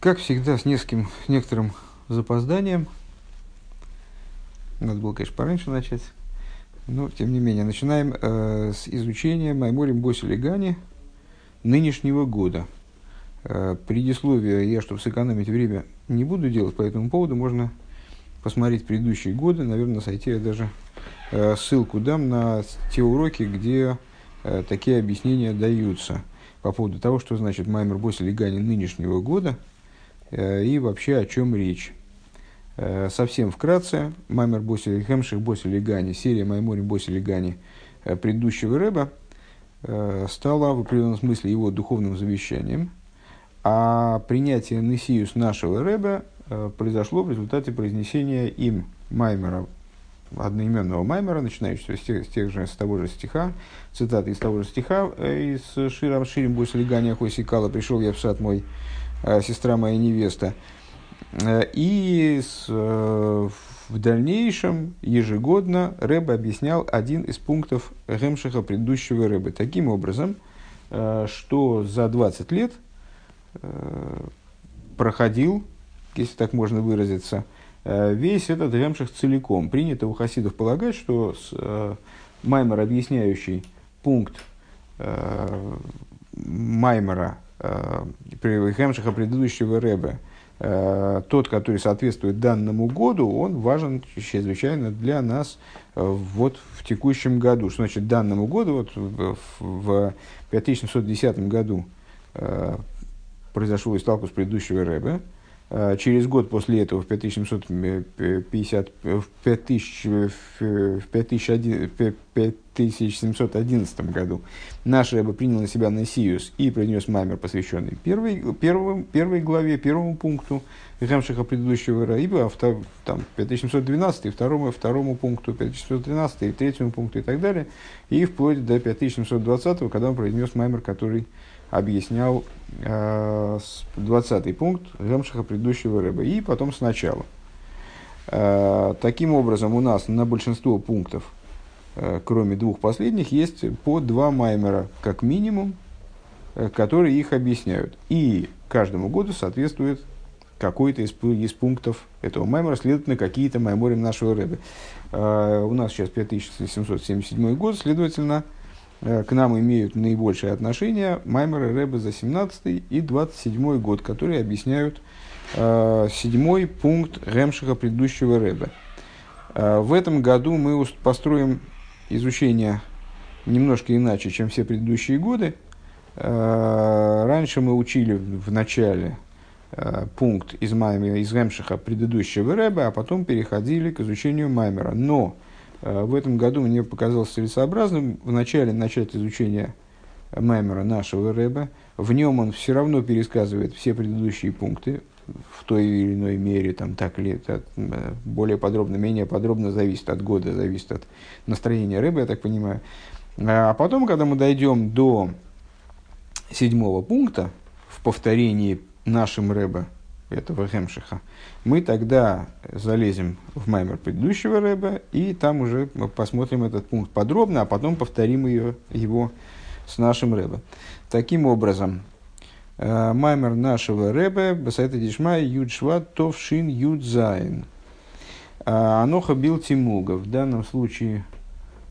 Как всегда, с нескольким, некоторым запозданием. Надо было, конечно, пораньше начать. Но, тем не менее, начинаем э, с изучения Майморим Босилигани нынешнего года. Э, предисловие я, чтобы сэкономить время, не буду делать по этому поводу. Можно посмотреть предыдущие годы. Наверное, на сайте я даже э, ссылку дам на те уроки, где э, такие объяснения даются по поводу того, что значит Маймер Босилигани нынешнего года – и вообще о чем речь. Э, совсем вкратце, Маймер Босили, Хемших Босили Гани, серия Майморим Босили Гани э, предыдущего Рэба стала в определенном смысле его духовным завещанием, а принятие Несиус нашего Рэба произошло в результате произнесения им Маймера, одноименного Маймера, начинающегося с, тех, с, тех же, с того же стиха, цитаты из того же стиха, из Ширам Ширим Босили Гани Ахосикала «Пришел я в сад мой, Э, сестра моя невеста. Э, и с, э, в дальнейшем ежегодно Рэбе объяснял один из пунктов Гемшиха предыдущего Рэбе. Таким образом, что за 20 лет проходил, если так можно выразиться, весь этот Гемших целиком. Принято у хасидов полагать, что с, Маймер, объясняющий пункт Маймера Э, Хемшиха предыдущего Рэбе, э, тот, который соответствует данному году, он важен чрезвычайно для нас э, вот в текущем году. Что значит данному году? Вот в 5710 году произошел исталкус предыдущего Рэбе, Э, через год после этого, в 5750, в 5000, в 5711 году, наш Рэбе принял на себя Несиус и принес маймер, посвященный первой, первой, первой главе, первому пункту Гемшиха предыдущего Раиба, а втор, там, 5712, второму, второму пункту, 5713, третьему пункту и так далее, и вплоть до 5720, когда он произнес маймер, который объяснял э, 20 пункт Гемшиха предыдущего рыба. И потом сначала. Э, таким образом, у нас на большинство пунктов, э, кроме двух последних, есть по два маймера, как минимум, э, которые их объясняют. И каждому году соответствует какой-то из, из пунктов этого маймера, следовательно, какие-то майморим нашего рыбы. Э, у нас сейчас 5777 год, следовательно, Э, к нам имеют наибольшее отношение Маймер и Рэбе за 17 и 27 год, которые объясняют э, седьмой пункт Ремшиха предыдущего Рэбе. Э, в этом году мы построим изучение немножко иначе, чем все предыдущие годы. Э, раньше мы учили в начале э, пункт из, Маймера, из Ремшиха предыдущего Рэбе, а потом переходили к изучению Маймера. Но Э, в этом году мне показалось целесообразным вначале начать изучение Маймера нашего Рэба. В нем он все равно пересказывает все предыдущие пункты в той или иной мере, там, так или это, э, более подробно, менее подробно, зависит от года, зависит от настроения рыбы, я так понимаю. А потом, когда мы дойдем до седьмого пункта в повторении нашим Рэба, этого Гемшиха, мы тогда залезем в маймер предыдущего рэба, и там уже посмотрим этот пункт подробно, а потом повторим ее, его с нашим рэбе. Таким образом, э, маймер нашего рэбе, Басайта Дишмай, Юдшва, Товшин, Юдзайн. Э, Аноха бил Тимуга. В данном случае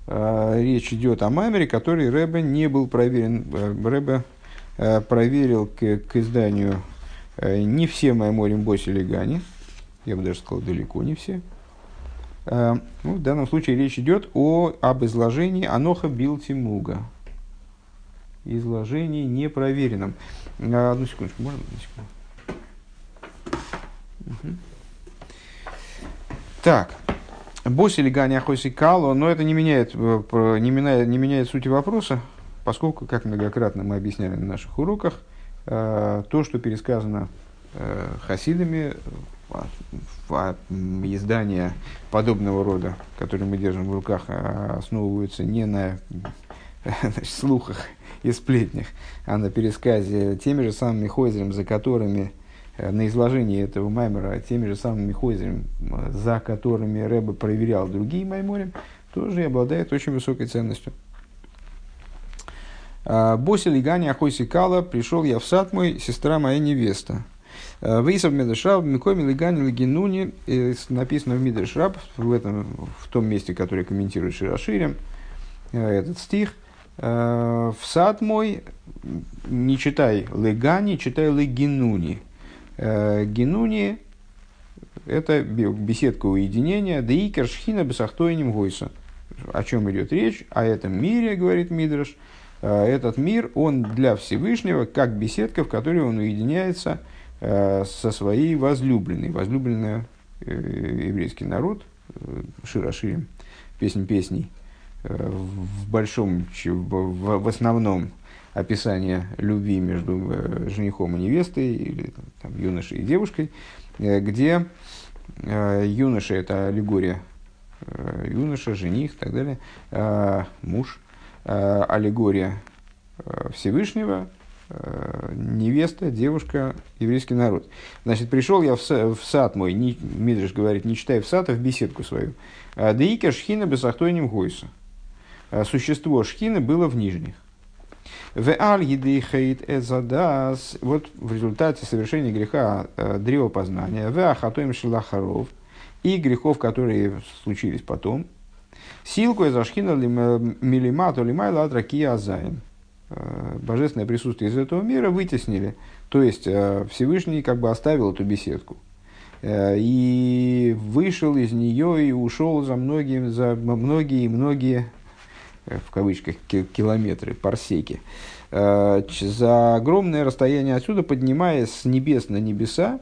э, речь идет о маймере, который рэбе не был проверен. Рэбе проверил к, к изданию не все Майморим Боси Легани, я бы даже сказал, далеко не все. Э, ну, в данном случае речь идет о, об изложении Аноха Билтимуга. Изложении непроверенном. Э, одну секундочку, можно? Одну секунду. Угу. Так. Боси Легани Ахоси Кало, но это не меняет, не, меняет, не меняет сути вопроса, поскольку, как многократно мы объясняли на наших уроках, Э, то, что пересказано э, хасидами, э, издания подобного рода, которые мы держим в руках, основываются не на значит, слухах и сплетнях, а на пересказе теми же самыми хойзерами, за которыми на изложении этого маймера, теми же самыми хойзерами, за которыми Рэбе проверял другие майморы, тоже обладает очень высокой ценностью. А, Боси Лигани Ахойси Кала, пришел я в сад мой, сестра моя невеста. Вейсов Медешраб, Микоми Легани Легинуни, написано в Мидрешраб, в, этом, в том месте, которое комментирует Широширем, этот стих. В сад мой не читай Легани, читай Легинуни. Гинуни – это беседка уединения, да и кершхина бесахтойним гойса. О чем идет речь? О этом мире, говорит Мидраш. Этот мир, он для Всевышнего, как беседка, в которой он уединяется – Э, со своей возлюбленной. Возлюбленная э, еврейский народ, э, Широширим, песнь песней, в большом, в, основном описание любви между женихом и невестой, или там, юношей и девушкой, где юноша – это аллегория юноша, жених и так далее, муж, аллегория Всевышнего, Э, невеста, девушка, еврейский народ. Значит, пришел я в, сад мой, Мидриш говорит, не читай в сад, а в беседку свою. «А Деика шхина бесахтойним гойса. «А существо шхины было в нижних. В аль едейхейт эзадас. Вот в результате совершения греха э, древа познания. В ахатоим шилахаров. И грехов, которые случились потом. Силку из ашхина милимату лимайла атракия азаем Э, божественное присутствие из этого мира вытеснили. То есть э, Всевышний как бы оставил эту беседку. Э, и вышел из нее и ушел за многие, за многие и многие, в кавычках, километры, парсеки, за огромное расстояние отсюда, поднимаясь с небес на небеса,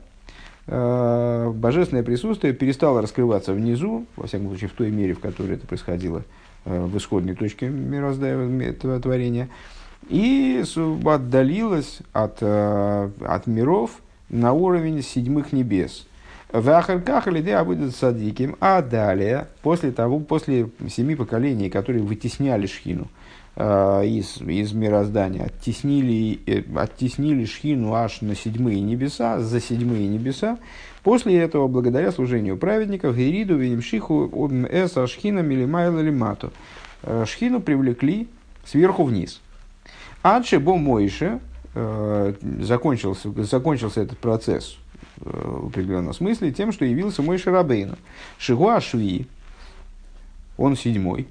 божественное присутствие перестало раскрываться внизу, во всяком случае в той мере, в которой это происходило в исходной точке мироздания, этого творения, и отдалилась от, э, от миров на уровень седьмых небес. В Ахарках Лиде будет садиким, а далее, после того, после семи поколений, которые вытесняли Шхину э, из, из мироздания, оттеснили, э, оттеснили Шхину аж на седьмые небеса, за седьмые небеса, после этого, благодаря служению праведников, Гериду, Венемшиху, Эса, Шхина, Милимайла, Лимату, э, Шхину привлекли сверху вниз – Адше бо Мойше э, закончился, закончился этот процесс э, в определенном смысле тем, что явился Мойше Рабейну. Шигуа Шви, он седьмой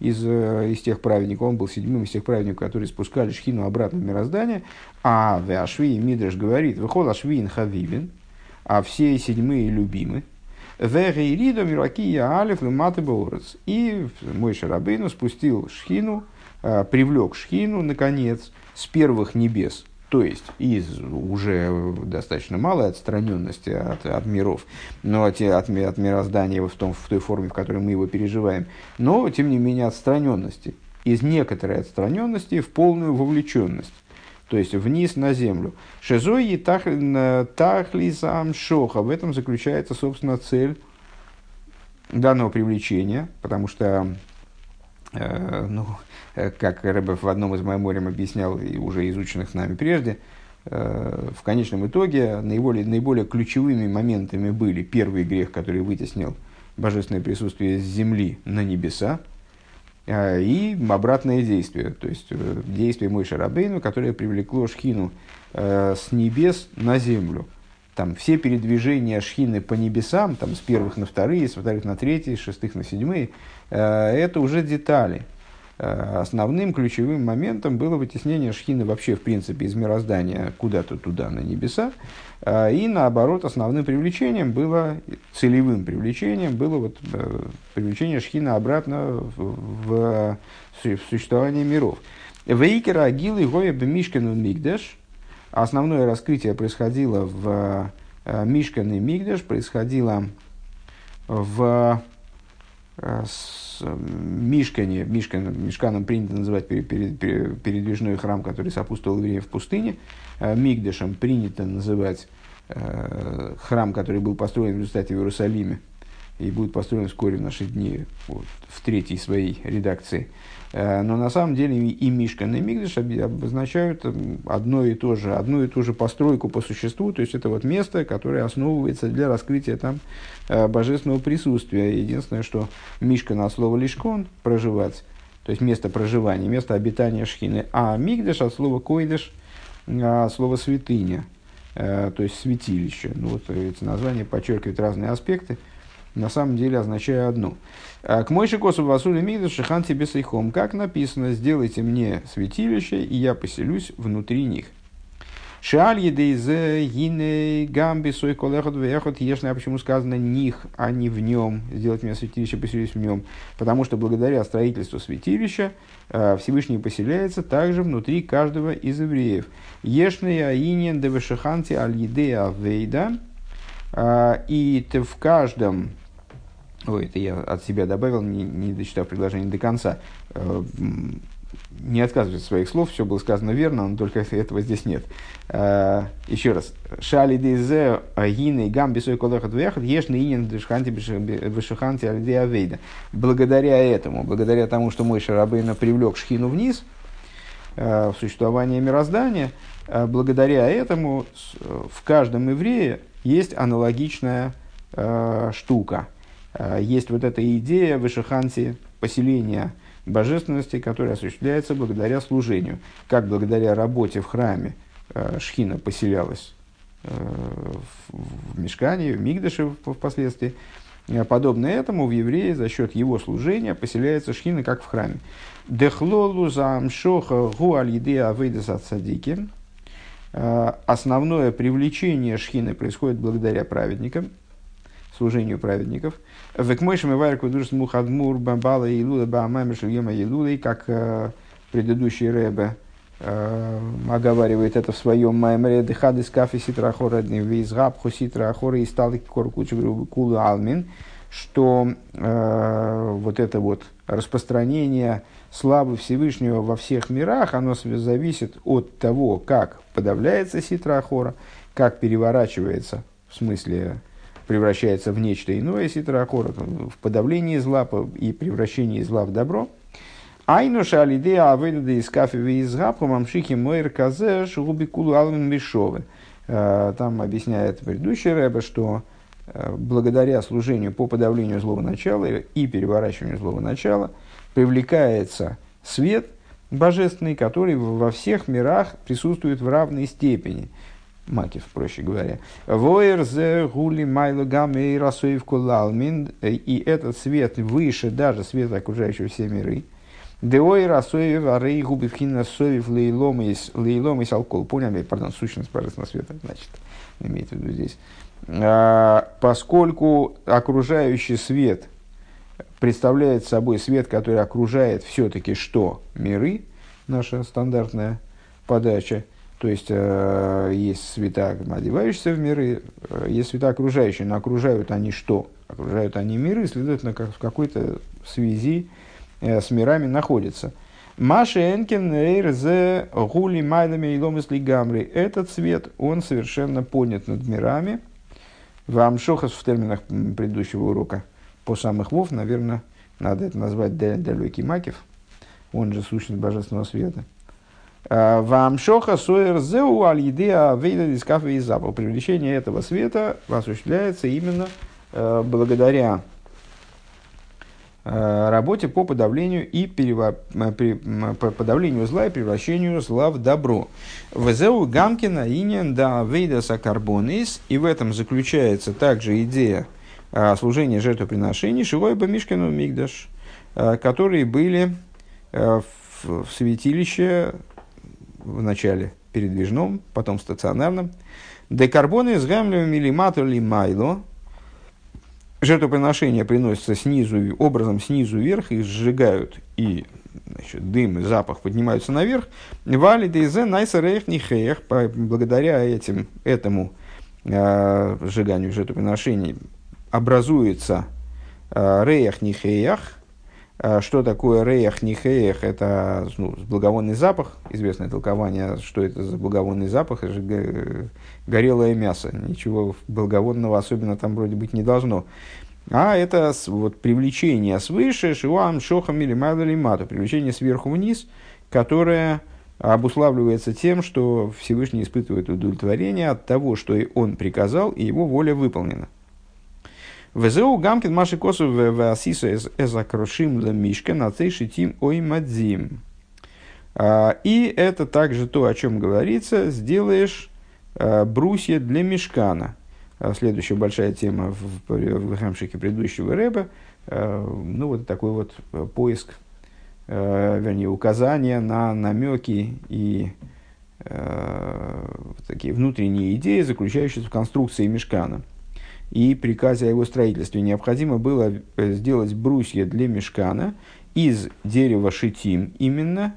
из, э, из тех праведников, он был седьмым из тех праведников, которые спускали шхину обратно в мироздание, а в Ашви Мидреш говорит, выход Ашвин Хавивин, а все седьмые любимы, Вегейридо Миракия Алиф Лематы Баурец. И мой Шарабейну спустил шхину, Э, привлек Шхину, наконец, с первых небес, то есть из уже достаточно малой отстраненности от, от миров, но от, от, от мироздания в, том, в той форме, в которой мы его переживаем, но, тем не менее, отстраненности, из некоторой отстраненности в полную вовлеченность то есть вниз на землю. Шизой и тахлисам шоха. В этом заключается, собственно, цель данного привлечения, потому что э, ну, как Рэбов в одном из мемориям объяснял, и уже изученных нами прежде, э, в конечном итоге наиболее, наиболее ключевыми моментами были первый грех, который вытеснил божественное присутствие с земли на небеса, э, и обратное действие, то есть действие Мойша Рабейну, которое привлекло Шхину с небес на землю. Там все передвижения Шхины по небесам, там с первых на вторые, с вторых на третьи, с шестых на седьмые, это уже детали – Э, основным ключевым моментом было вытеснение шхины вообще, в принципе, из мироздания куда-то туда, на небеса. Э, и наоборот, основным привлечением было, целевым привлечением было вот, э, привлечение шхина обратно в, в, существование миров. Вейкера Агилы Гоя Бемишкану Мигдеш. Основное раскрытие происходило в Мишкан и Мигдеш, происходило в Мишкане, Мишкан, Мишканом принято называть передвижной храм, который сопутствовал евреям в пустыне. Э, Мигдешем принято называть э, храм, который был построен в результате в Иерусалиме и будет построен вскоре в наши дни вот, в третьей своей редакции. Э, но на самом деле и Мишкан, и Мигдаш обозначают одно и то же, одну и ту же постройку по существу, то есть это вот место, которое основывается для раскрытия там э, божественного присутствия. Единственное, что Мишкан от слова лишкон, проживать, то есть место проживания, место обитания шхины, а Мигдаш от слова койдаш, от слова святыня. то есть святилище. Ну, вот эти названия подчеркивают разные аспекты, на самом деле означая одно. К Мойши Косу Васули Мигда Шиханти Бесайхом, как написано, сделайте мне святилище, и я поселюсь внутри них. Шаль едейзе гине гамби сой колехот вехот ешна, почему сказано них, а не в нем, сделать мне святилище, поселюсь в нем. Потому что благодаря строительству святилища э, Всевышний поселяется также внутри каждого из евреев. Ешная аинен девешаханти аль едея вейда, э, и в каждом Ой, это я от себя добавил, не, не дочитав предложение до конца. Э, не отказываюсь от своих слов, все было сказано верно, но только этого здесь нет. Uh, еще раз. Шали дизе агины гам бисой колехат вехат ешны инин дешханти вишаханти альди авейда. Благодаря этому, благодаря тому, что мой Шарабейна привлек шхину вниз uh, в существование мироздания, благодаря этому в каждом еврее есть аналогичная штука. Есть вот эта идея вишаханти поселения божественности, которая осуществляется благодаря служению. Как благодаря работе в храме э, Шхина поселялась э, в, Мешкане, в Мигдаше впоследствии, э, подобно этому в евреи за счет его служения поселяется Шхина, как в храме. Основное привлечение Шхины происходит благодаря праведникам, служению праведников – Векмойшем и вайрку дурс мухадмур бамбала и луда баамами шельема и как э, предыдущий рэбе э, оговаривает это в своем маймере. Дехады скафи ситра ахора визгаб хуситра ахора и стал кулу алмин, что э, вот это вот распространение славы Всевышнего во всех мирах, оно зависит от того, как подавляется ситра ахора, как переворачивается, в смысле превращается в нечто иное, ситракора, в подавлении зла и превращении зла в добро. Айну шалидея авейда из кафе из гапху мамшихи мойр казе шугубикулу алвин мишовы. Э, там объясняет предыдущий рэбе, что э, благодаря служению по подавлению злого начала и переворачиванию злого начала привлекается свет божественный, который во всех мирах присутствует в равной степени – Макив, проще говоря. Воер зе гули майло гамме и расоев кулалмин. И этот свет выше даже света окружающего все миры. Деой расоев арей губивхина соев лейлом из алкол. Поняли? Пардон, сущность божественного света, значит, имеется в виду здесь. А, поскольку окружающий свет представляет собой свет, который окружает все-таки что? Миры, наша стандартная подача – то есть э, есть света, одевающиеся в миры, э, есть света окружающие, но окружают они что? Окружают они миры, следовательно, как в какой-то связи э, с мирами находятся. Маша Энкин Эйрзе Гули Майлами и Ломисли Гамри. Этот свет, он совершенно понят над мирами. Вам Шохас в терминах предыдущего урока по самых вов, наверное, надо это назвать далекий Макев, он же сущность божественного света. Вам шоха суэр зеу аль едеа вейда дискафа и запал. Привлечение этого света осуществляется именно э, благодаря э, работе по подавлению и перево... при... по подавлению зла и превращению зла в добро. Везеу гамкина инен да вейда сакарбонис. И в этом заключается также идея э, служения жертвоприношений Шивой Бамишкину Мигдаш, которые были в святилище в начале передвижном, потом стационарном. Декарбоны с гамлем или матули майло. Жертвоприношения приносятся снизу, образом снизу вверх, их сжигают, и значит, дым и запах поднимаются наверх. Вали дейзе найса рейх благодаря этим, этому э, сжиганию жертвоприношений образуется э, рейх нихеях, что такое реях, нихеях? Это ну, благовонный запах, известное толкование, что это за благовонный запах, это же горелое мясо. Ничего благовонного особенно там вроде быть не должно. А это вот привлечение свыше, шуам, шохам или мату, привлечение сверху вниз, которое обуславливается тем, что Всевышний испытывает удовлетворение от того, что он приказал, и его воля выполнена. Везеу гамкин маши косу в асису эзакрошим мишка на шитим ой мадзим. И это также то, о чем говорится, сделаешь брусья для мешкана. Следующая большая тема в, в Хамшике предыдущего Рэба. Ну, вот такой вот поиск, вернее, указания на намеки и такие внутренние идеи, заключающиеся в конструкции мешкана и приказе о его строительстве. Необходимо было сделать брусья для мешкана из дерева шитим именно,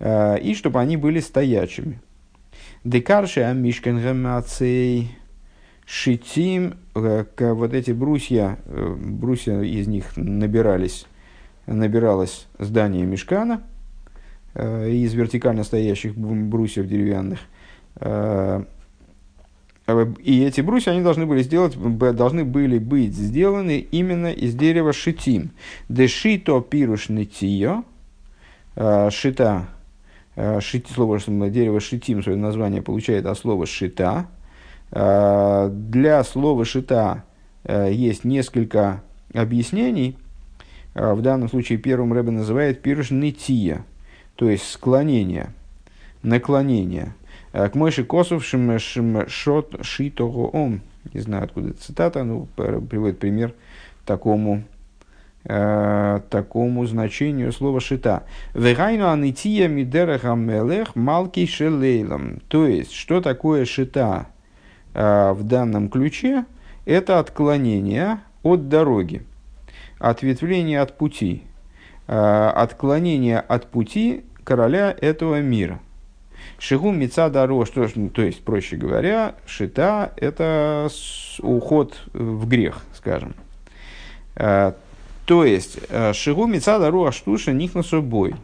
и чтобы они были стоячими. Декарши амишкенгамацей шитим, э, вот эти брусья, э, брусья из них набирались, набиралось здание мешкана э, из вертикально стоящих брусьев деревянных. И эти брусья, они должны были сделать, должны были быть сделаны именно из дерева шитим. Дешито пирушны тио, шита Э, шити, слово дерево шитим, свое название получает от слова шита. Для слова шита есть несколько объяснений. В данном случае первым Рэбе называет пирш нытия, то есть склонение, наклонение. К Мойши Косов шот шитого ом. Не знаю, откуда цитата, но приводит пример такому э, такому значению слова шита. Вегайну анития мидереха мелех малки шелейлом. То есть, что такое шита э, в данном ключе? Это отклонение от дороги, ответвление от пути, э, отклонение от пути короля этого мира. Шигу мица даро, что, то есть, проще говоря, шита – это уход в грех, скажем. Э, то есть, э, шигу мецада руа штуша них на собой.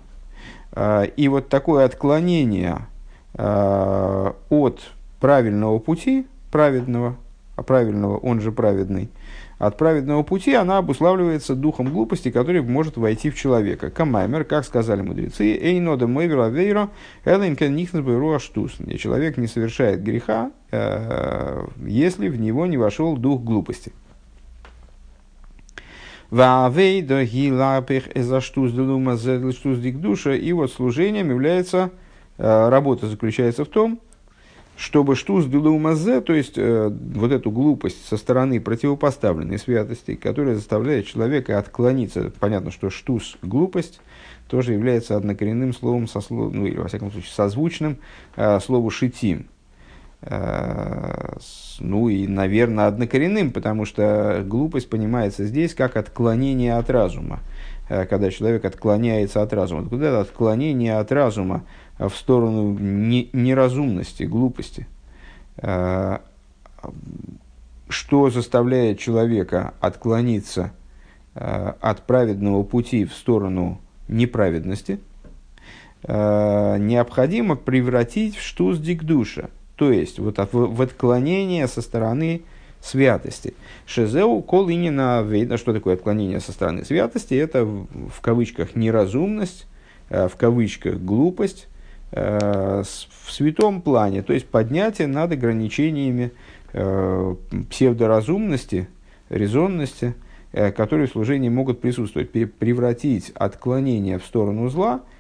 Э, и вот такое отклонение э, от правильного пути, праведного, а правильного, он же праведный, от праведного пути она обуславливается духом глупости, который может войти в человека. Камаймер, как сказали мудрецы, эйнода мойвера вейро, элинкен нихнес аштус. Человек не совершает греха, если в него не вошел дух глупости. Штуз делума за штуз душа. И вот служением является, э, работа заключается в том, чтобы штуз делумазе, то есть э, вот эту глупость со стороны противопоставленной святости, которая заставляет человека отклониться, понятно, что штуз глупость тоже является однокоренным словом, со, ну или во всяком случае созвучным э, слову шитим, Э, ну и, наверное, однокоренным, потому что глупость понимается здесь как отклонение от разума. Э, когда человек отклоняется от разума. Куда это отклонение от разума в сторону неразумности, глупости? Э, что заставляет человека отклониться от праведного пути в сторону неправедности? Необходимо превратить в штуз дикдуша – то есть вот в, отклонение со стороны святости. Шезеу кол на видно, что такое отклонение со стороны святости, это в, кавычках неразумность, в кавычках глупость, в святом плане, то есть поднятие над ограничениями э, псевдоразумности, резонности, которые в служении могут присутствовать, превратить отклонение в сторону зла –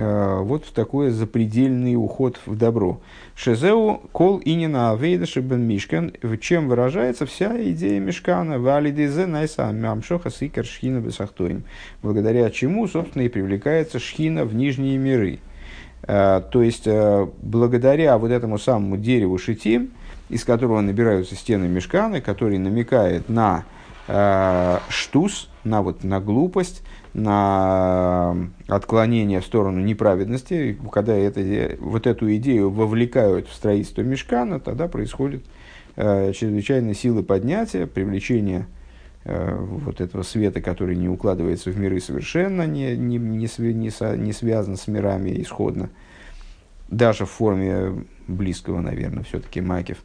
Э, вот в такой запредельный уход в добро. Шезеу кол инина авейдаши бен мишкан, в чем выражается вся идея мешкана, валидизе найса мямшоха сикер шхина бесахтоим, благодаря чему, собственно, и привлекается шхина в нижние миры. Э, то есть, э, благодаря вот этому самому дереву шитим, из которого набираются стены мешканы, который намекает на штус, на, вот, на глупость, на отклонение в сторону неправедности, когда это, вот эту идею вовлекают в строительство мешкана, тогда происходит э, чрезвычайно силы поднятия, привлечение э, вот этого света, который не укладывается в миры совершенно, не, не, не, не, не связан с мирами исходно, даже в форме близкого, наверное, все-таки макев.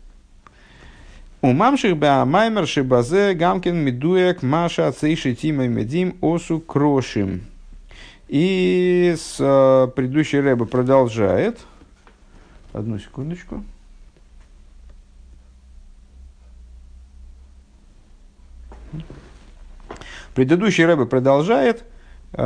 У мамших ба маймер шибазе гамкин медуек маша цейши тима медим осу крошим. И с э, предыдущей рэба продолжает. Одну секундочку. Предыдущий рэбе продолжает э,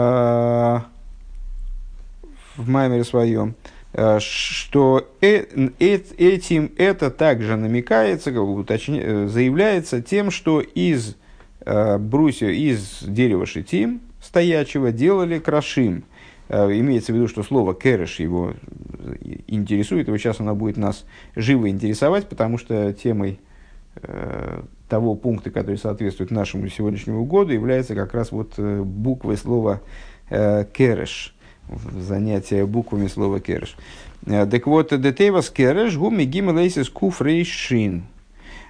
в маймере своем э, что э, этим это также намекается, как уточня, заявляется тем, что из брусья, из дерева шитим стоячего делали крашим. Имеется в виду, что слово кереш его интересует, и вот сейчас оно будет нас живо интересовать, потому что темой того пункта, который соответствует нашему сегодняшнему году, является как раз вот буквой слова кереш занятие буквами слова кереш. Э, так вот, детейвас кереш гуми гимелейсис куф рейшин.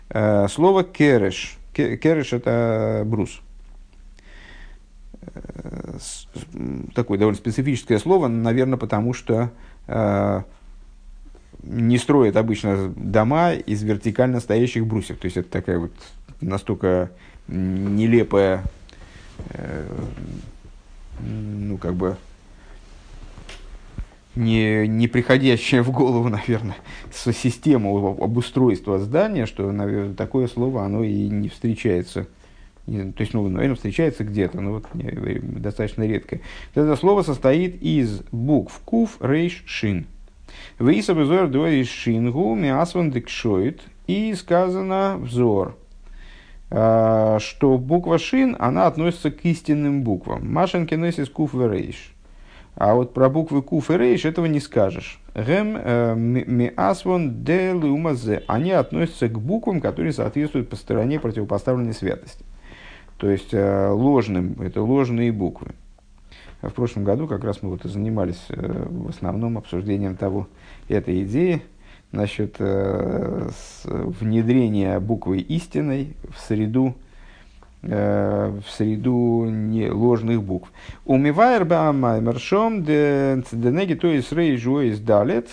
Э, слово кереш. Кереш это брус. Э, такое довольно специфическое слово, наверное, потому что не строят обычно дома из вертикально стоящих брусьев. То есть это такая вот настолько нелепая, ну как бы не, не приходящая в голову, наверное, с систему обустройства здания, что, наверное, такое слово, оно и не встречается. то есть, ну, наверное, встречается где-то, но вот не, достаточно редко. Это слово состоит из букв куф, рейш, шин. Вейса взор дуариш шингу миасван декшоит. И сказано взор, а, что буква шин, она относится к истинным буквам. Машин кенесис куф рейш. А вот про буквы куф и рейш этого не скажешь. Гем э, ми асвон де. Они относятся к буквам, которые соответствуют по стороне противопоставленной святости. То есть э, ложным, это ложные буквы. В прошлом году как раз мы вот и занимались э, в основном обсуждением того, этой идеи насчет внедрения буквы истинной в среду Э, в среду не, ложных букв. Умивайр баамаймершом денеги то есть рейжу из далет.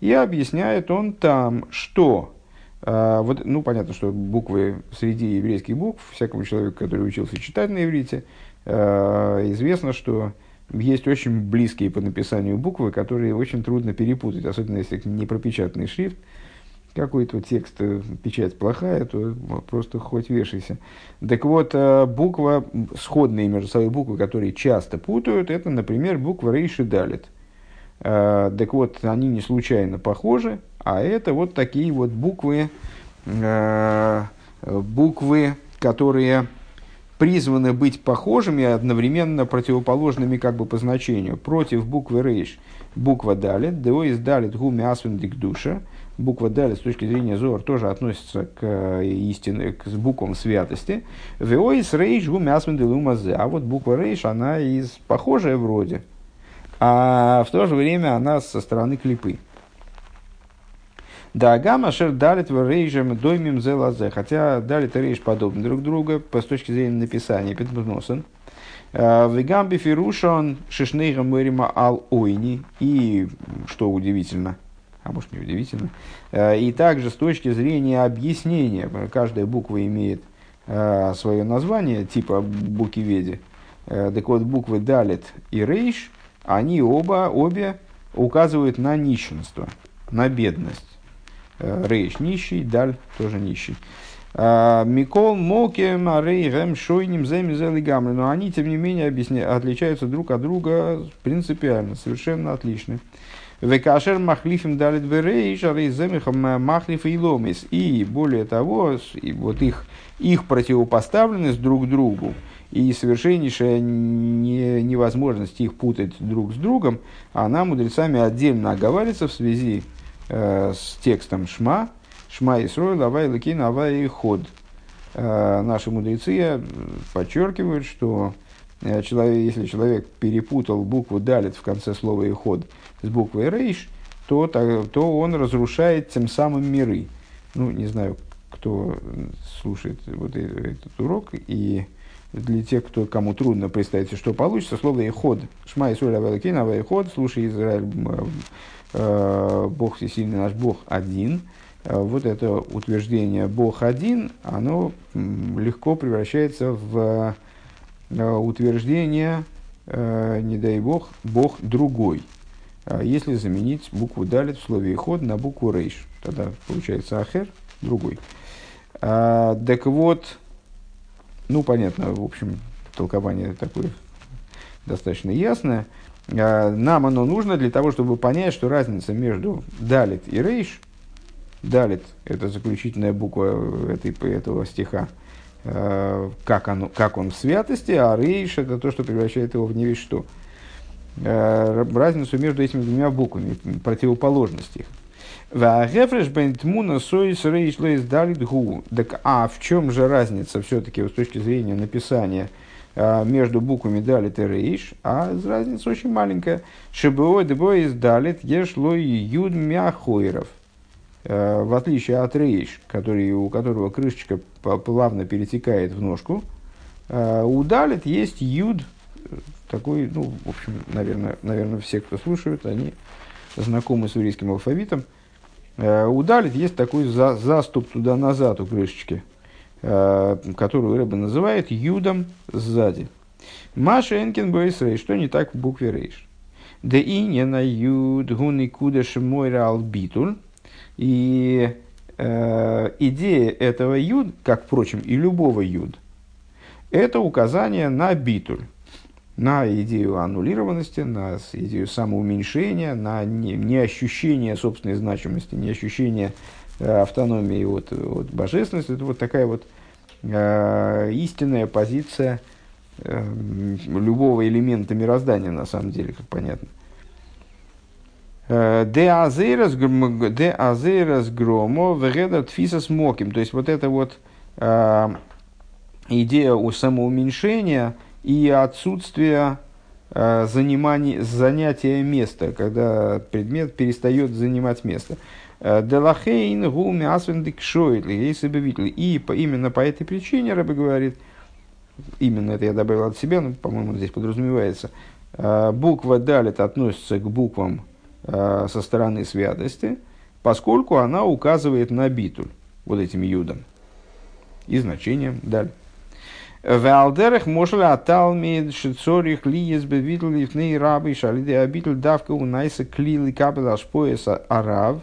И объясняет он там, что э, вот, ну, понятно, что буквы среди еврейских букв, всякому человеку, который учился читать на иврите, э, известно, что есть очень близкие по написанию буквы, которые очень трудно перепутать, особенно если не пропечатанный шрифт какой-то текст, э, печать плохая, то просто хоть вешайся. Так вот, э, буква, сходные между собой буквы, которые часто путают, это, например, буква Рейш и Далит. Э, так вот, они не случайно похожи, а это вот такие вот буквы, буквы, которые призваны быть похожими, одновременно противоположными как бы по значению. Против буквы Рейш буква Далит, Део из Далит гуми асвендик душа, буква Далит с точки зрения Зор тоже относится к э, истине, к буквам святости. Веоис рейш гу мясмен А вот буква рейш, она из похожая вроде, а в то же время она со стороны клипы. Да, гамма шер далит в рейжем доймим зелазе. Хотя далит и рейш подобны друг другу по с точки зрения написания Петмузносен. Э, Вегамби фирушон шишнейга мэрима ал ойни. И, что удивительно, а может не удивительно. Э, и также с точки зрения объяснения, каждая буква имеет э, свое название, типа букиведи. Э, так вот, буквы Далит и Рейш, они оба, обе указывают на нищенство, на бедность. Рейш нищий, Даль тоже нищий. Микол Мокем, Арей, Гэм, Шойним, Земи, Зелигамры. Но они, тем не менее, объясня... отличаются друг от друга принципиально, совершенно отличны. Векашер махлифим далит верейш, арейземихам махлиф и ломис. И более того, и вот их, их противопоставленность друг другу и совершеннейшая не, невозможность их путать друг с другом, она мудрецами отдельно оговаривается в связи э, с текстом Шма, Шма Исрой, Лавай Лакин, Авай и Ход. Э, наши мудрецы э, подчеркивают, что человек, если человек перепутал букву Далит в конце слова и ход с буквой рейш, то, то он разрушает тем самым миры. Ну, не знаю, кто слушает вот этот урок, и для тех, кто, кому трудно представить, что получится, слово «эход». Шма Исуль Авелакин, «эход», слушай, Израиль, Бог всесильный наш Бог один. Э, вот это утверждение «Бог один», оно легко превращается в э, утверждение, не дай Бог, Бог другой. Если заменить букву далит в слове ход на букву рейш. Тогда получается ахер, другой. Так вот, ну понятно, в общем, толкование такое достаточно ясное. Нам оно нужно для того, чтобы понять, что разница между далит и рейш, далит – это заключительная буква этой, этого стиха, как, оно, как он в святости, а рейш – это то, что превращает его в не что. Разницу между этими двумя буквами, противоположность их. Так а в чем же разница все-таки с точки зрения написания а, между буквами далит и рейш? А разница очень маленькая. Шебой дебоис далит еш лой юд мяхойров. А, в отличие от рейш, который, у которого крышечка плавно перетекает в ножку, а, у далит есть юд, такой, ну, в общем, наверное, наверное, все, кто слушают, они знакомы с еврейским алфавитом. Э, у Далит есть такой за, заступ туда-назад у крышечки, э, которую рыба называет юдом сзади. Маша Энкин Рейш, что не так в букве Рейш. Да и не на юд гуни кудеш мойра албитуль. И э, идея этого юд, как, впрочем, и любого юд, это указание на битуль на идею аннулированности, на идею самоуменьшения, на неощущение собственной значимости, неощущение э, автономии от, от божественности. Это вот такая вот э, истинная позиция э, любого элемента мироздания, на самом деле, как понятно. Э, де азерас громо вегеда тфиса смоким. То есть вот эта вот э, идея у самоуменьшения – и отсутствие э, занимания, занятия места, когда предмет перестает занимать место. Делахейн гуми асвендик шойтли, если бы И именно по этой причине, Рэбе говорит, именно это я добавил от себя, но, по-моему, здесь подразумевается, э, буква далит относится к буквам э, со стороны святости, поскольку она указывает на битуль, вот этим юдом, и значением даль. Валдерах мошля аталмид шицорих ли из бевитл лифней рабы шалиде обитель давка у найса клили кабел ашпоеса арав.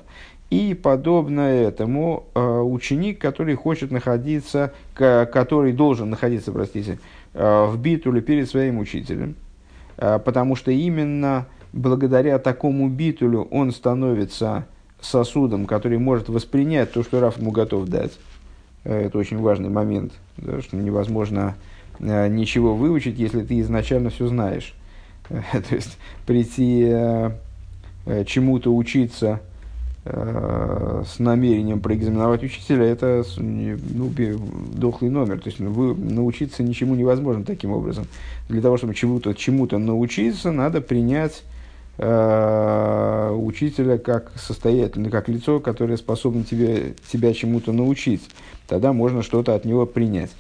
И подобно этому э, ученик, который хочет находиться, который должен находиться, простите, э, в битуле перед своим учителем, э, потому что именно благодаря такому битулю он становится сосудом, который может воспринять то, что Раф ему готов дать. Это очень важный момент, да, что невозможно ничего выучить, если ты изначально все знаешь. То есть прийти чему-то учиться с намерением проэкзаменовать учителя, это ну, дохлый номер. То есть ну, вы, научиться ничему невозможно таким образом. Для того, чтобы чему-то чему научиться, надо принять э, учителя как состоятельный, как лицо, которое способно тебе, тебя чему-то научить. Тогда можно что-то от него принять.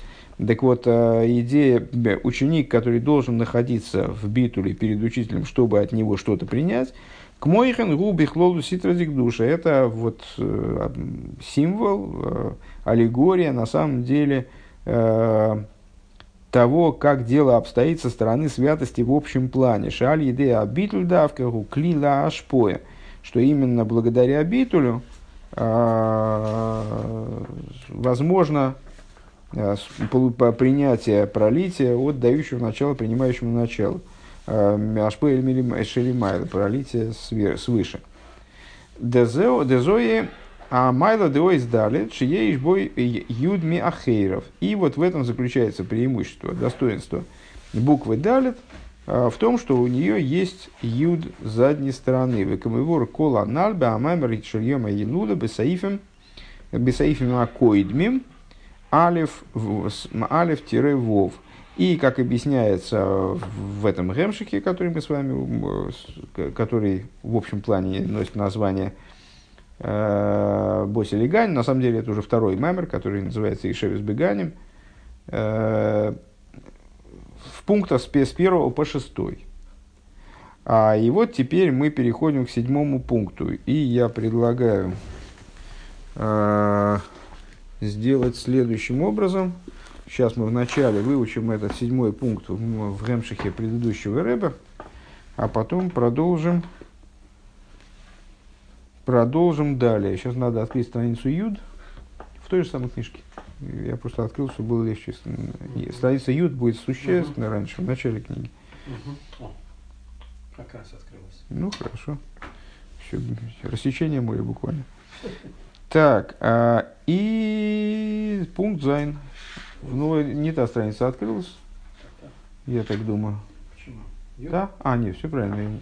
Так вот, э, идея, ученик, который должен находиться в битуле перед учителем, чтобы от него что-то принять, к Мойхен губи хлолу ситразик душа. Это вот э, символ, э, аллегория, на самом деле, э, того, как дело обстоит со стороны святости в общем плане. Шаль идея битуль давкаху клила ашпоя. Что именно благодаря битулю возможно принятие пролития от дающего начала принимающему начало. Э, ашпоя шелимайла, пролитие свыше. Дезои а майла деой сдали, чиеиш бой юдми ахейров. И вот в этом заключается преимущество, достоинство буквы далит а, в том, что у нее есть юд задней стороны. Векамывор кола нальбе амаймер ритшельема елуда бесаифем бесаифем акоидмим алиф алиф тире вов. И, как объясняется в этом гемшике, который мы с вами, который в общем плане носит название э, Боси Легань. На самом деле это уже второй мемер, который называется Ишевис Беганем. Э, в пунктах с 1 по 6. А, и вот теперь мы переходим к седьмому пункту. И я предлагаю э, сделать следующим образом. Сейчас мы вначале выучим этот седьмой пункт в, Ремшихе предыдущего Рэба, а потом продолжим Продолжим далее. Сейчас надо открыть страницу Юд в той же самой книжке. Я просто открыл, чтобы было легче. Страница Юд будет существенно uh-huh. раньше, в начале книги. Uh-huh. Как раз открылось. Ну, хорошо. Все, рассечение моря буквально. Так, а, и пункт זיין. Ну, не та страница открылась, я так думаю. Почему? Да? А, нет, все правильно.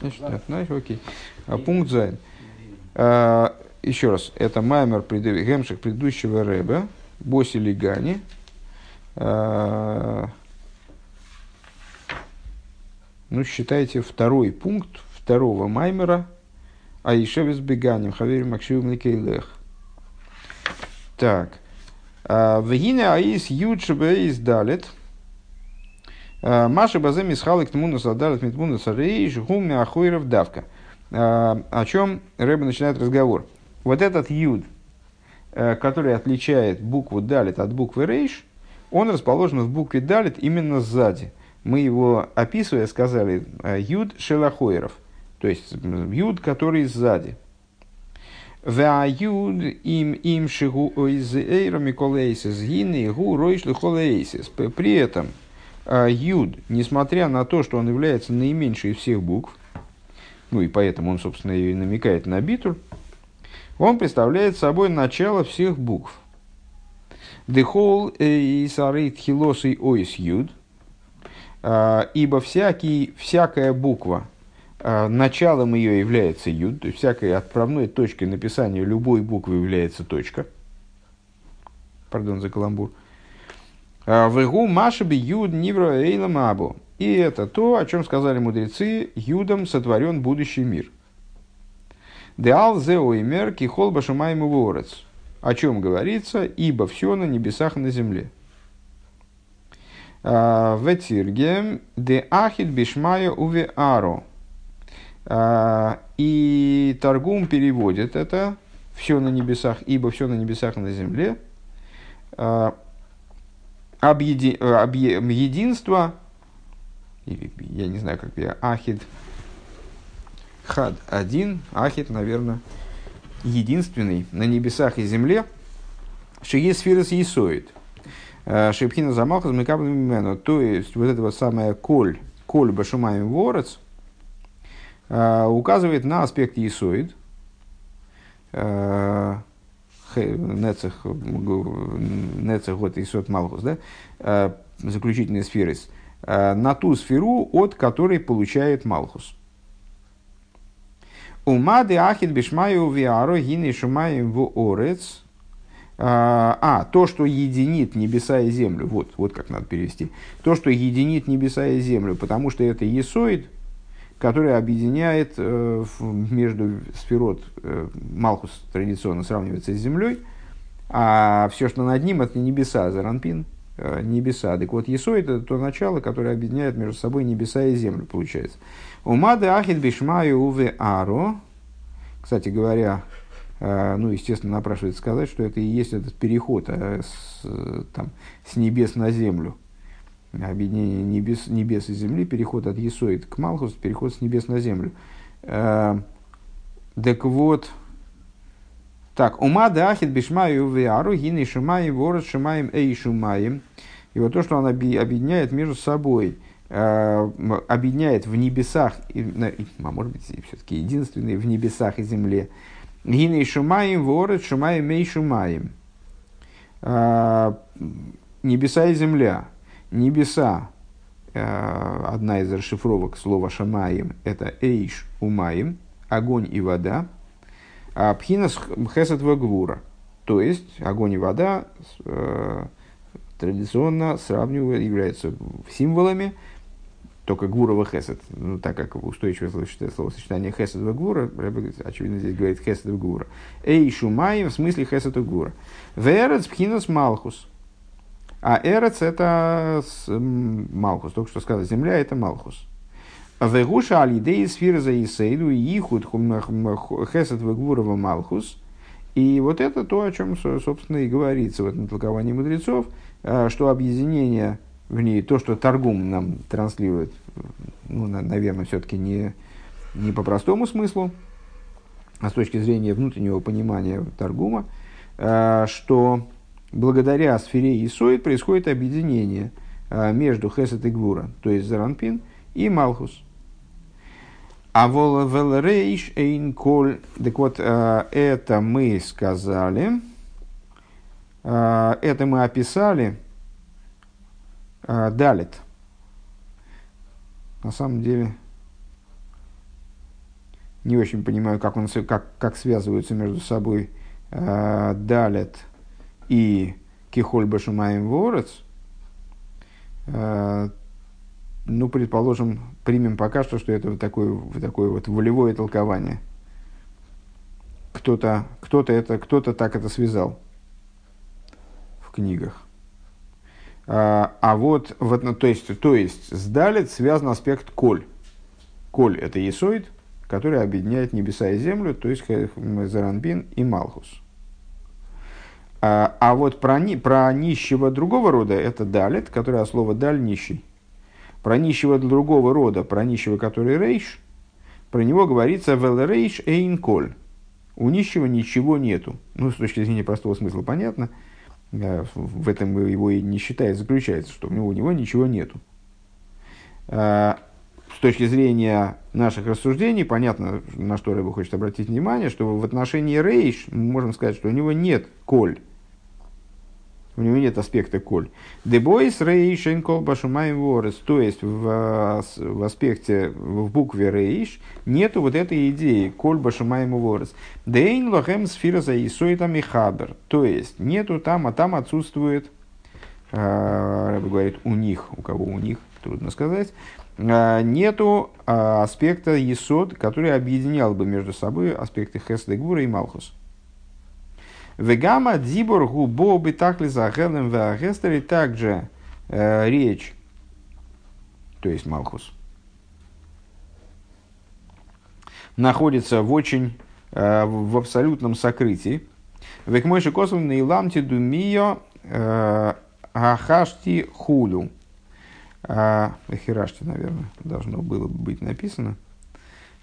Значит, нет, значит, окей. А, пункт זיין. А, еще раз, это מאמר пред- המשך предыдущего Ребе, באתי לגני. А, ну, считайте, второй пункт второго маймера Аишевис Беганим, Хаверим Макшивым Ликейлех. Так. Вегине Аис Юдшебе Далит. А, Маша Базем Исхалик Тмуна Садалит Митмуна Сарейш Гуми Ахуиров Давка. А, О чем Рэба начинает разговор. Вот этот Юд, э, который отличает букву Далит от буквы Рейш, он расположен в букве Далит именно сзади. Мы его, описывая, сказали э, Юд Шелахойров, то есть Юд, который сзади. Ваюд им им шигу из эйра миколейсис гины гу ройш лихолейсис. При этом э, Юд, несмотря на то, что он является наименьшей из всех букв, ну и поэтому он, собственно, и намекает на битуль, он представляет собой начало всех букв. Дехол и сарит хилосой ойс юд, А, ибо всякий, всякая буква, а, началом ее является юд, то есть всякой отправной точкой написания любой буквы является точка. Пардон за каламбур. А, Вегу машаби юд нивро эйлам абу. И это то, о чем сказали мудрецы, юдом сотворен будущий мир. Деал зео и мер кихол башумаем ворец. О чем говорится, ибо все на небесах и на земле. А, Ветирге де ахид бишмая уве аро. А, И Торгум переводит это все на небесах, ибо все на небесах на земле. А, объеди- э, объе- единство, я не знаю, как я, ахид, хад один, ахид, наверное, единственный на небесах и земле, шиесфирос есоид. Шипхина замалха мимену. То есть, вот это вот самое коль, коль башумаем ворец, э, указывает на аспект есоид, э, нецех, нецех вот Исот Малхус, да, э, заключительные сферы, э, на ту сферу, от которой получает Малхус. Умады ахид бишмаю виаро гины шумаем в орец. А, то, что единит небеса и землю. Вот, вот как надо перевести. То, что единит небеса и землю, потому что это есоид, который объединяет э, между сферот, э, Малхус традиционно сравнивается с землей, а все, что над ним, это небеса, Заранпин, э, небеса. Так вот, Есоид это то начало, которое объединяет между собой небеса и землю, получается. Умады ахид бишмаю уве аро. Кстати говоря, ну, естественно, напрашивается сказать, что это и есть этот переход с, там, с небес на землю. Объединение небес, небес и земли, переход от Есоид к Малхус, переход с небес на землю. Э, Так вот, так, ума да ахид бишмаю виару, гины шумаем, ворот шумаем, эй шумаем. И вот то, что он объединяет между собой, э, объединяет в небесах, а может быть, все-таки единственный в небесах и земле. Гины шумаем, ворот шумаем, эй шумаем. Э, Небеса и земля. Небеса, э, одна из расшифровок слова шамаем, это эйш умаем, огонь и вода. А пхинас хесед вагвура. То есть огонь и вода э, традиционно сравнивают, являются символами, только гвурова хесед. Ну, так как устойчивое словосочетание, хесед Рэбе, очевидно, здесь говорит хесед вагвура. Эй шумаем в смысле хесед вагвура. Верец пхинас малхус. А эрец это малхус. Только что сказал, земля это малхус. Вегуша алидей сфира за Исейду и ихуд хесед вегвурова малхус. И вот это то, о чем, со- собственно, и говорится в этом толковании мудрецов, э, что объединение, в ней то, что Торгум нам транслирует, ну, на- наверное, все-таки не, не по простому смыслу, а с точки зрения внутреннего понимания Торгума, э, что благодаря сфере Исоид происходит объединение э, между Хесед и Гвура, то есть Заранпин и Малхус. А вол рейш эйн коль. Так вот, э, это мы сказали, э, это мы описали, далит. На самом деле, не очень понимаю, как, он, как, как связываются между собой далит и кихоль башумаем ворец. Ну, предположим, примем пока что, что это вот такое, такое вот волевое толкование. Кто-то кто это, кто-то так это связал в книгах. А, а вот, вот ну, то, есть, то есть с Далит связан аспект Коль. Коль – это Есоид, который объединяет небеса и землю, то есть Заранбин и Малхус. А, а вот про, про нищего другого рода – это Далит, который от слова «даль» – нищий. Про нищего другого рода, про нищего, который рейш, про него говорится «вел рейш эйн коль». У нищего ничего нету. Ну, с точки зрения простого смысла понятно. В этом его и не считает, заключается, что у него, ничего нету. А, с точки зрения наших рассуждений, понятно, на что Рэба хочет обратить внимание, что в отношении Рейш мы можем сказать, что у него нет коль. У него нет аспекта коль. Дебойс рейшен кол башумаем ворес. То есть в, в аспекте, в букве рейш нету вот этой идеи коль башумаем ворес. Дейн лохем сфира за исоитами хабер. То есть нету там, а там отсутствует, э, говорит, у них, у кого у них, трудно сказать, э, нету э, аспекта есод, который объединял бы между собой аспекты хесдегура и малхус. Вегама дибор губо битахли за хелем веагестери также э, речь, то есть Малхус, находится в очень, э, в абсолютном сокрытии. Векмойши косов на иламти думио э, ахашти хулю. Э, Хирашти, наверное, должно было быть написано.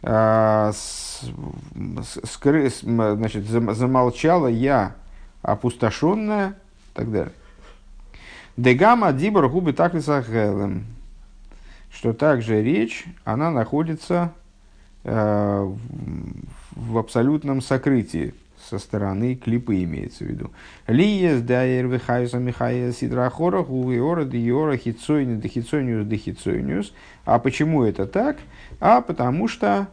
А, скры, значит, замолчала я опустошенная и так далее. Дегама дибор губы так что также речь, она находится э, в абсолютном сокрытии со стороны клипы имеется в виду. Лиес дайер вихайса михая сидрахорах увиора диора хитсойни дехитсойниус дехитсойниус. А почему это так? А потому что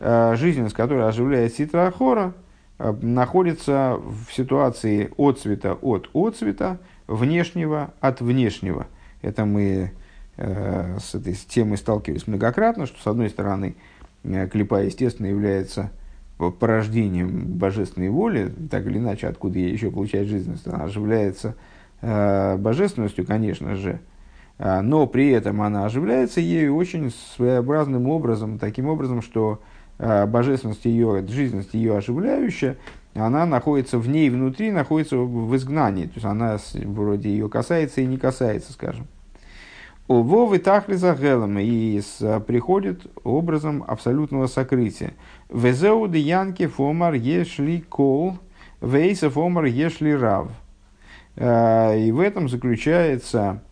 э, жизненность, которая оживляет ситрахора, э, находится в ситуации отцвета от отцвета, внешнего от внешнего. Это мы э, с этой темой сталкивались многократно, что с одной стороны э, клипа, естественно, является порождением божественной воли, так или иначе, откуда ей еще получает жизненность, она оживляется э, божественностью, конечно же, но при этом она оживляется ею очень своеобразным образом, таким образом, что э, божественность ее, жизненность ее оживляющая, она находится в ней внутри, находится в изгнании, то есть она вроде ее касается и не касается, скажем. У Вовы Тахли и приходит образом абсолютного сокрытия. Везеу де Янки Фомар Ешли Кол, Вейса Фомар Ешли Рав. Э, и в этом заключается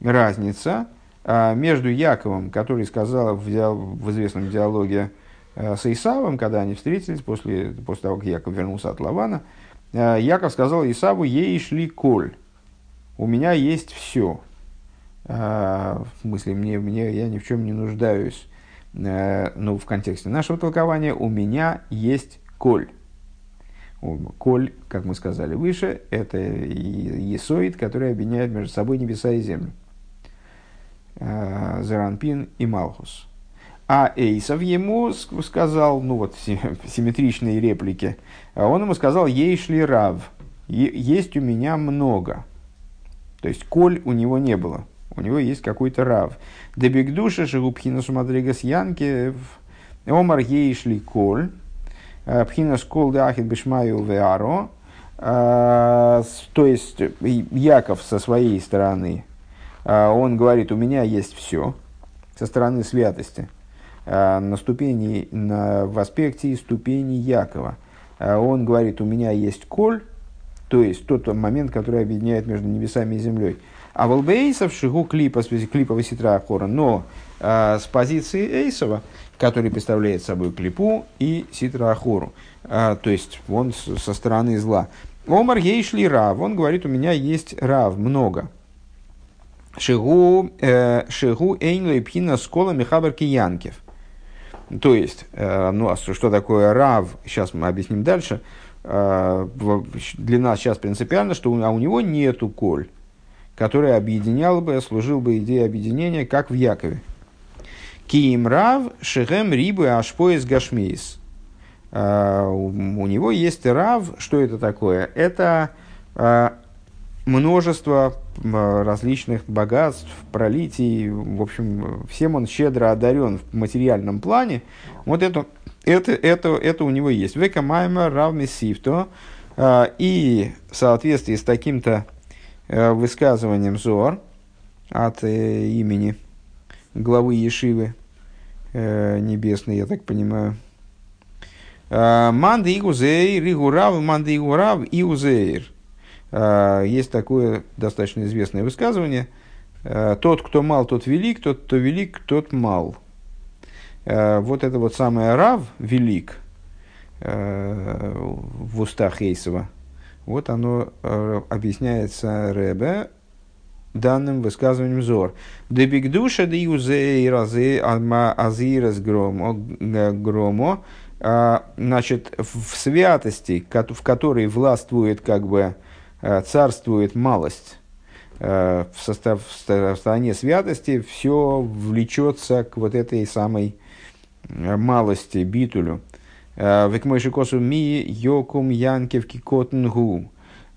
разница э, между Яковом, который сказал в, в известном диалоге э, с Исавом, когда они встретились после, после того, как Яков вернулся от Лавана, Яков сказал Исаву, ей шли коль, у меня есть все. А, в смысле, мне, мне, я ни в чем не нуждаюсь. Ну, в контексте нашего толкования у меня есть коль. Коль, как мы сказали выше, это есоид, который объединяет между собой небеса и землю. Э, Заранпин и Малхус. А Эйсов ему сказал, ну вот симметричные реплики, а он ему сказал, ей шли рав, есть у меня много. То есть коль у него не было у него есть какой-то рав. Дебигдуша шигубхина сумадригас янки омар ейшли коль. Э, пхина скол дахит бешмаю веаро. Э, то есть Яков со своей стороны, э, он говорит, у меня есть все со стороны святости на ступени, на, в аспекте ступени Якова. Он говорит, у меня есть коль, то есть тот момент, который объединяет между небесами и землей. А волбейсов шигу клипа, клипа ситра ахора, но э, с позиции Эйсова, который представляет собой клипу и ситра ахору, э, то есть он со стороны зла. Омар ейшли рав, он говорит, у меня есть рав, много. Шигу, э, шигу эйнлей пхина скола михабар киянкев. То есть, э, ну, а что такое рав, сейчас мы объясним дальше. Э, для нас сейчас принципиально, что у, а у него нету коль, который объединял бы, служил бы идеей объединения, как в Якове. Киим рав шехем рибы ашпоис гашмейс. Э, у него есть рав, что это такое? Это э, множество различных богатств, пролитий, в общем, всем он щедро одарен в материальном плане. Вот это, это, это, это у него есть. Века майма равми сифто. Э, и в соответствии с таким-то высказыванием Зор от имени главы Ешивы небесной, я так понимаю, Э, Манды Игузейр, Игурав, Манды Игурав и Узейр. Э, есть такое достаточно известное высказывание. Э, тот, кто мал, тот велик, тот, кто велик, тот мал. Вот это вот самое Рав, велик, в устах Эйсова, вот оно объясняется Ребе данным высказыванием Зор. Дебигдуша да юзей разы азирас громо, а, значит, в святости, в которой властвует, как бы, царствует малость, э, в, состав, в стороне святости все влечется к вот этой самой э, малости, битулю. Векмойши косу ми йокум янкевки котнгу.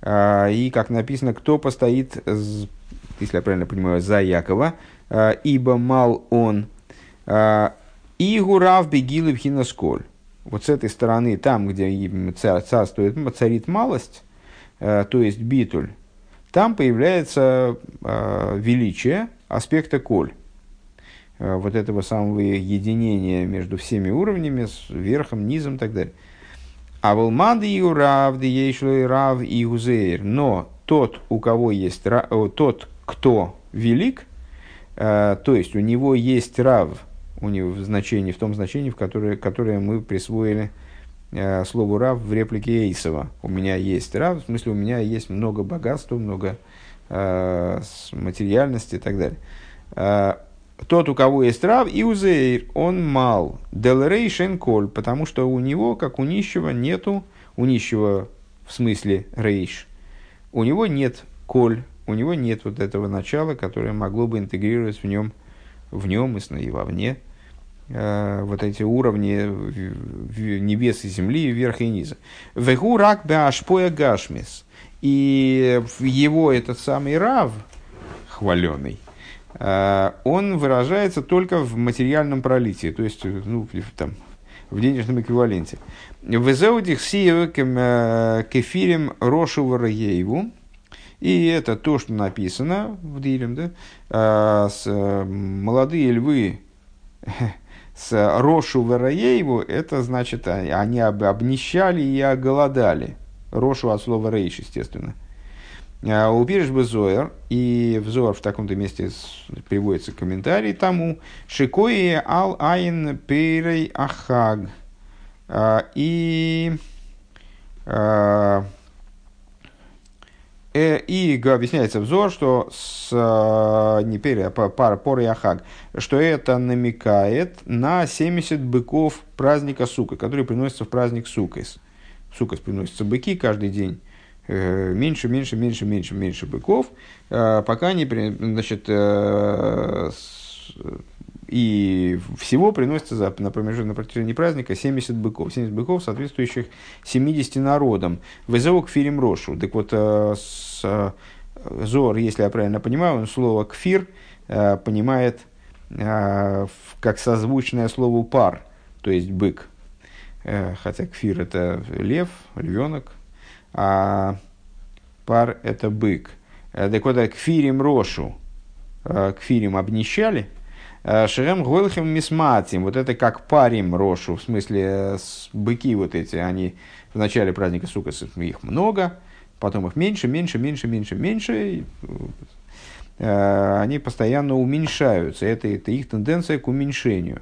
И, как написано, кто постоит, если я правильно понимаю, за Якова, ибо мал он. И бегилы в вот с этой стороны, там, где царствует, царит малость, э, то есть битуль, там появляется э, величие аспекта коль. Э, вот этого самого единения между всеми уровнями, с верхом, низом и так далее. А волмады и урав, и рав и узейр. Но тот, у кого есть, тот, кто велик, то есть у него есть рав, у него в значении, в том значении, в которое, которое мы присвоили э, слову рав в реплике Эйсова. У меня есть рав, в смысле у меня есть много богатства, много э, материальности и так далее. Э, тот, у кого есть рав, и узейр, он мал. Делрейшен коль, потому что у него, как у нищего, нету, у нищего в смысле рейш, у него нет коль, у него нет вот этого начала, которое могло бы интегрировать в нем, в нем и вовне Э, вот эти уровни небес и земли, верх и низа. Вегу рак беашпоя гашмис. И его этот самый рав, хваленый, э, он выражается только в материальном пролитии, то есть ну, там, в денежном эквиваленте. Везеудих сиевекем э, кефирем рошу вараееву. И это то, что написано в Дилем, да? Молодые львы с Рошу Вераееву, это значит, а, они обнищали и оголодали. Рошу от слова рейш, естественно. А, Упириш бы Зоер, и в Зоер в таком-то месте приводится комментарий тому, Шикои ал айн пейрей ахаг. А, и Э, и объясняется взор, что с э, не пере, а пар, пор и что это намекает на 70 быков праздника сука, который приносится в праздник сукас. Сукас приносятся быки каждый день. Э, меньше, меньше, меньше, меньше, меньше быков, пока не, значит, и всего приносится за, на, на протяжении праздника 70 быков. 70 быков, соответствующих 70 народам. Вызову кфирим рошу. Так вот, э, с, э, Зор, если я правильно понимаю, он слово кфир э, понимает как созвучное слову пар, то есть бык. Хотя кфир это лев, львенок, а пар это бык. Так вот, кфирим рошу, кфирим обнищали – Шерем Гойлхем Мисматим, вот это как парим рошу, в смысле быки вот эти, они в начале праздника Сукас их много, потом их меньше, меньше, меньше, меньше, меньше, они постоянно уменьшаются. Это, это их тенденция к уменьшению.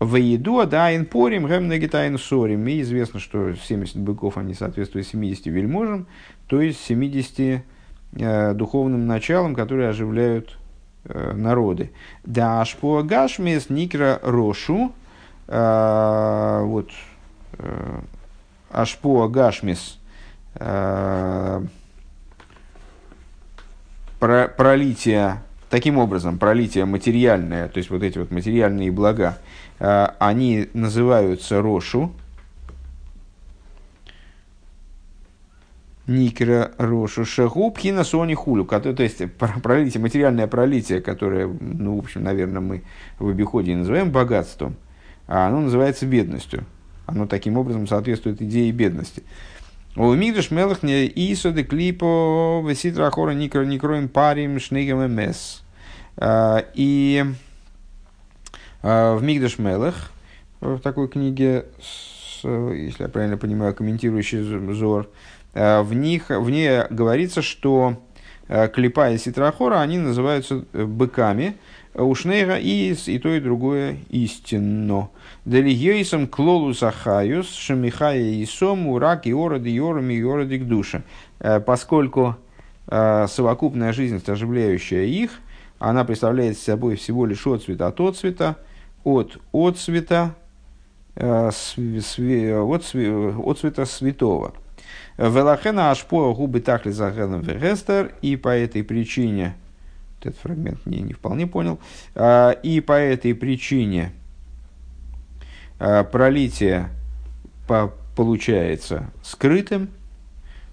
В еду да инпорим гэм нагитайн сорим. И известно, что 70 быков, они соответствуют 70 вельможам, то есть 70 э, духовным началам, которые оживляют э, народы. Да ашпо гашмес никра рошу. Э, вот. Э, ашпо гашмес. Э, про, пролитие таким образом, пролитие материальное, то есть вот эти вот материальные блага, Э, они называются Рошу, Никера Рошу Шагуб Сони Хулю, то есть пролитие, материальное пролитие, которое, ну, в общем, наверное, мы в обиходе называем богатством, а оно называется бедностью. Оно таким образом соответствует идее бедности. У Мигдаш Мелах не Исоды Клипо Веситра Хора Никроем Парим Шнигам МС. Э, и а, в Мигдаш Мелех, в такой книге, если я правильно понимаю, комментирующий Зор, а, в, них, в ней говорится, что а, клипа и ситрахора, они называются э, быками, у Шнейра и, и то, и другое истинно. Делигейсом клолус ахаюс, шамихая и сом, урак, и ороды, и орами, и ороды к душе. Поскольку совокупная жизнь, оживляющая их, она представляет собой всего лишь отцвет от отцвета, от отцвета, э, от, отцвета святого. Велахена ашпо губы тахли загеном вегестер, и по этой причине, этот фрагмент не, не вполне понял, э, и по этой причине э, пролитие получается скрытым,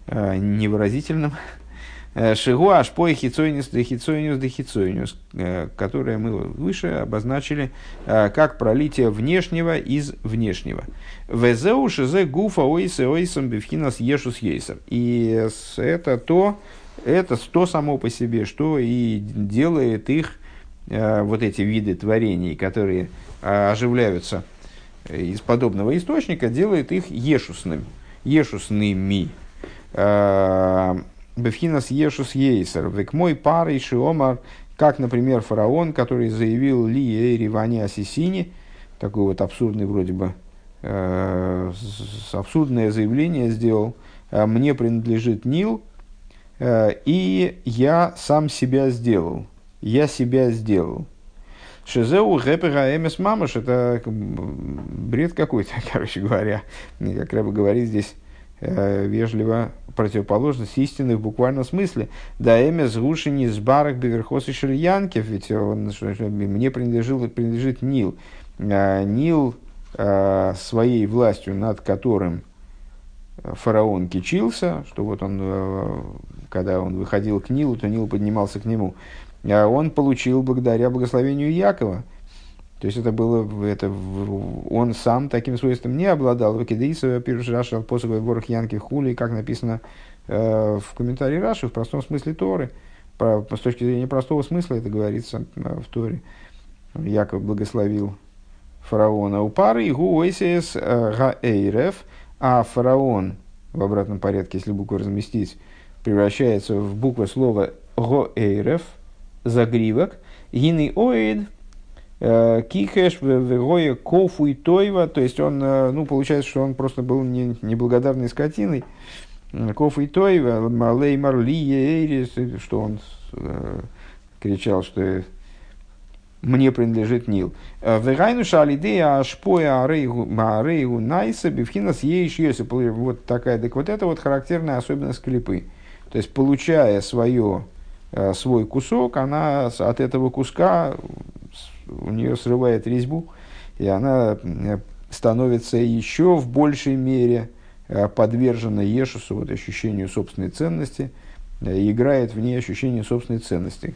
невыразительным, Э, Шигу аж по хицойнис дехицойнис дехицойнис, э, которые мы выше обозначили э, как пролитие внешнего из внешнего. Везеу шизе гуфа ойсе ойсом бифхинас ешус ейсер. И это то, это то само по себе, что и делает их, вот эти виды творений, которые оживляются из подобного источника, делает их ешусными. Ешусными. Бефхинас Ешус Ейсер, век мой парой Шиомар, как, например, фараон, который заявил Ли Эйри Вани Асисини, такой вот абсурдный вроде бы, э, абсурдное заявление сделал, «Э, мне принадлежит Нил, э, и я сам себя сделал, я себя сделал. Шизеу гэпера эмес мамаш, это бред какой-то, короче говоря. Как Рэба говорит здесь, вежливо противоположность истины в буквальном смысле. Да эмес гушини с барах беверхос и шельянкев, ведь он, мне принадлежит, принадлежит Нил. А, Нил а, своей властью, над которым фараон кичился, что вот он, э, когда он выходил к Нилу, то Нил поднимался к нему. А он получил благодаря благословению Якова – то есть это было, это, он сам таким свойством не обладал. Вакидейса, пирш Раша, пособой ворох Янки Хули, как написано э, в комментарии Раши, в простом смысле Торы. Про, с точки зрения простого смысла это говорится э, в Торе. Яков благословил фараона у пары, и гуэсис гаэйрев, а фараон в обратном порядке, если букву разместить, превращается в букву слова гоэйрев, загривок, гины оид, кихеш, вегоя, кофу и тойва, то есть он, э, ну, получается, что он просто был не, неблагодарной скотиной. Кофу и тойва, малей марли эйрис, что он э, кричал, что мне принадлежит Нил. Вегайну шалидея ашпоя арейгу найса бифхинас ейш йоси. Вот такая, так вот это вот характерная особенность клипы. То есть, получая свое, свой кусок, она от этого куска у нее срывает резьбу, и она э, становится еще в большей мере э, подвержена Ешусу, вот, ощущению собственной ценности, э, играет в ней ощущение собственной ценности.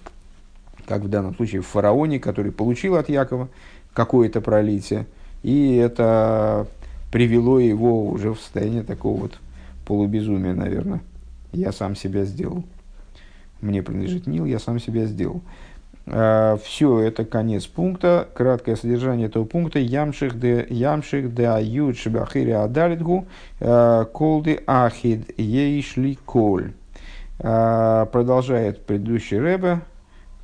Как в данном случае в фараоне, который получил от Якова какое-то пролитие, и это привело его уже в состояние такого вот полубезумия, наверное. Я сам себя сделал. Мне принадлежит Нил, я сам себя сделал. Все, это конец пункта. Краткое содержание этого пункта. Ямших де ямших де ают шибахири адалитгу колды ахид ейшли коль. Продолжает предыдущий Рэбе,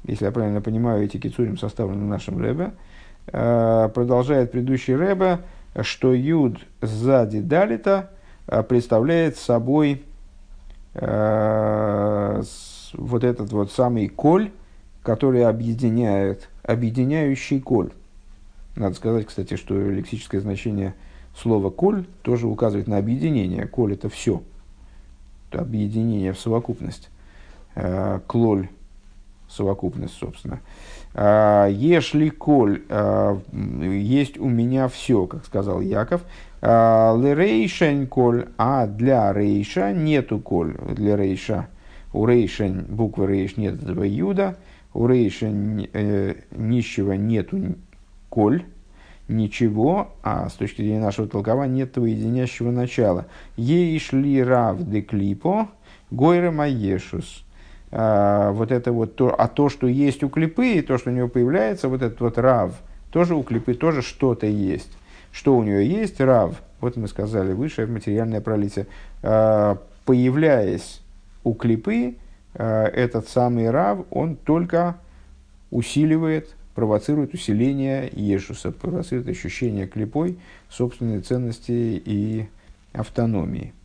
если я правильно понимаю, эти кицурим составлены нашим Рэбе, продолжает предыдущий Рэбе, что юд сзади далита представляет собой вот этот вот самый коль, который объединяет, объединяющий коль. Надо сказать, кстати, что лексическое значение слова коль тоже указывает на объединение. Коль это все. Это объединение в совокупность. Э, клоль совокупность, собственно. «Э, Ешли коль, э, есть у меня все, как сказал Яков. Лерейшен коль, а для рейша нету коль. Для рейша. У рейшен буквы рейш нет этого юда у Рейша э, нищего нету коль, ничего, а с точки зрения нашего толкования нет этого единящего начала. Ейш ли рав де клипо, гойра маешус. А, вот это вот то, а то, что есть у клипы, и то, что у него появляется, вот этот вот рав, тоже у клипы тоже что-то есть. Что у нее есть? Рав. Вот мы сказали выше, материальное пролитие. А, появляясь у клипы, этот самый Рав, он только усиливает, провоцирует усиление Ешуса, провоцирует ощущение клепой собственной ценности и автономии.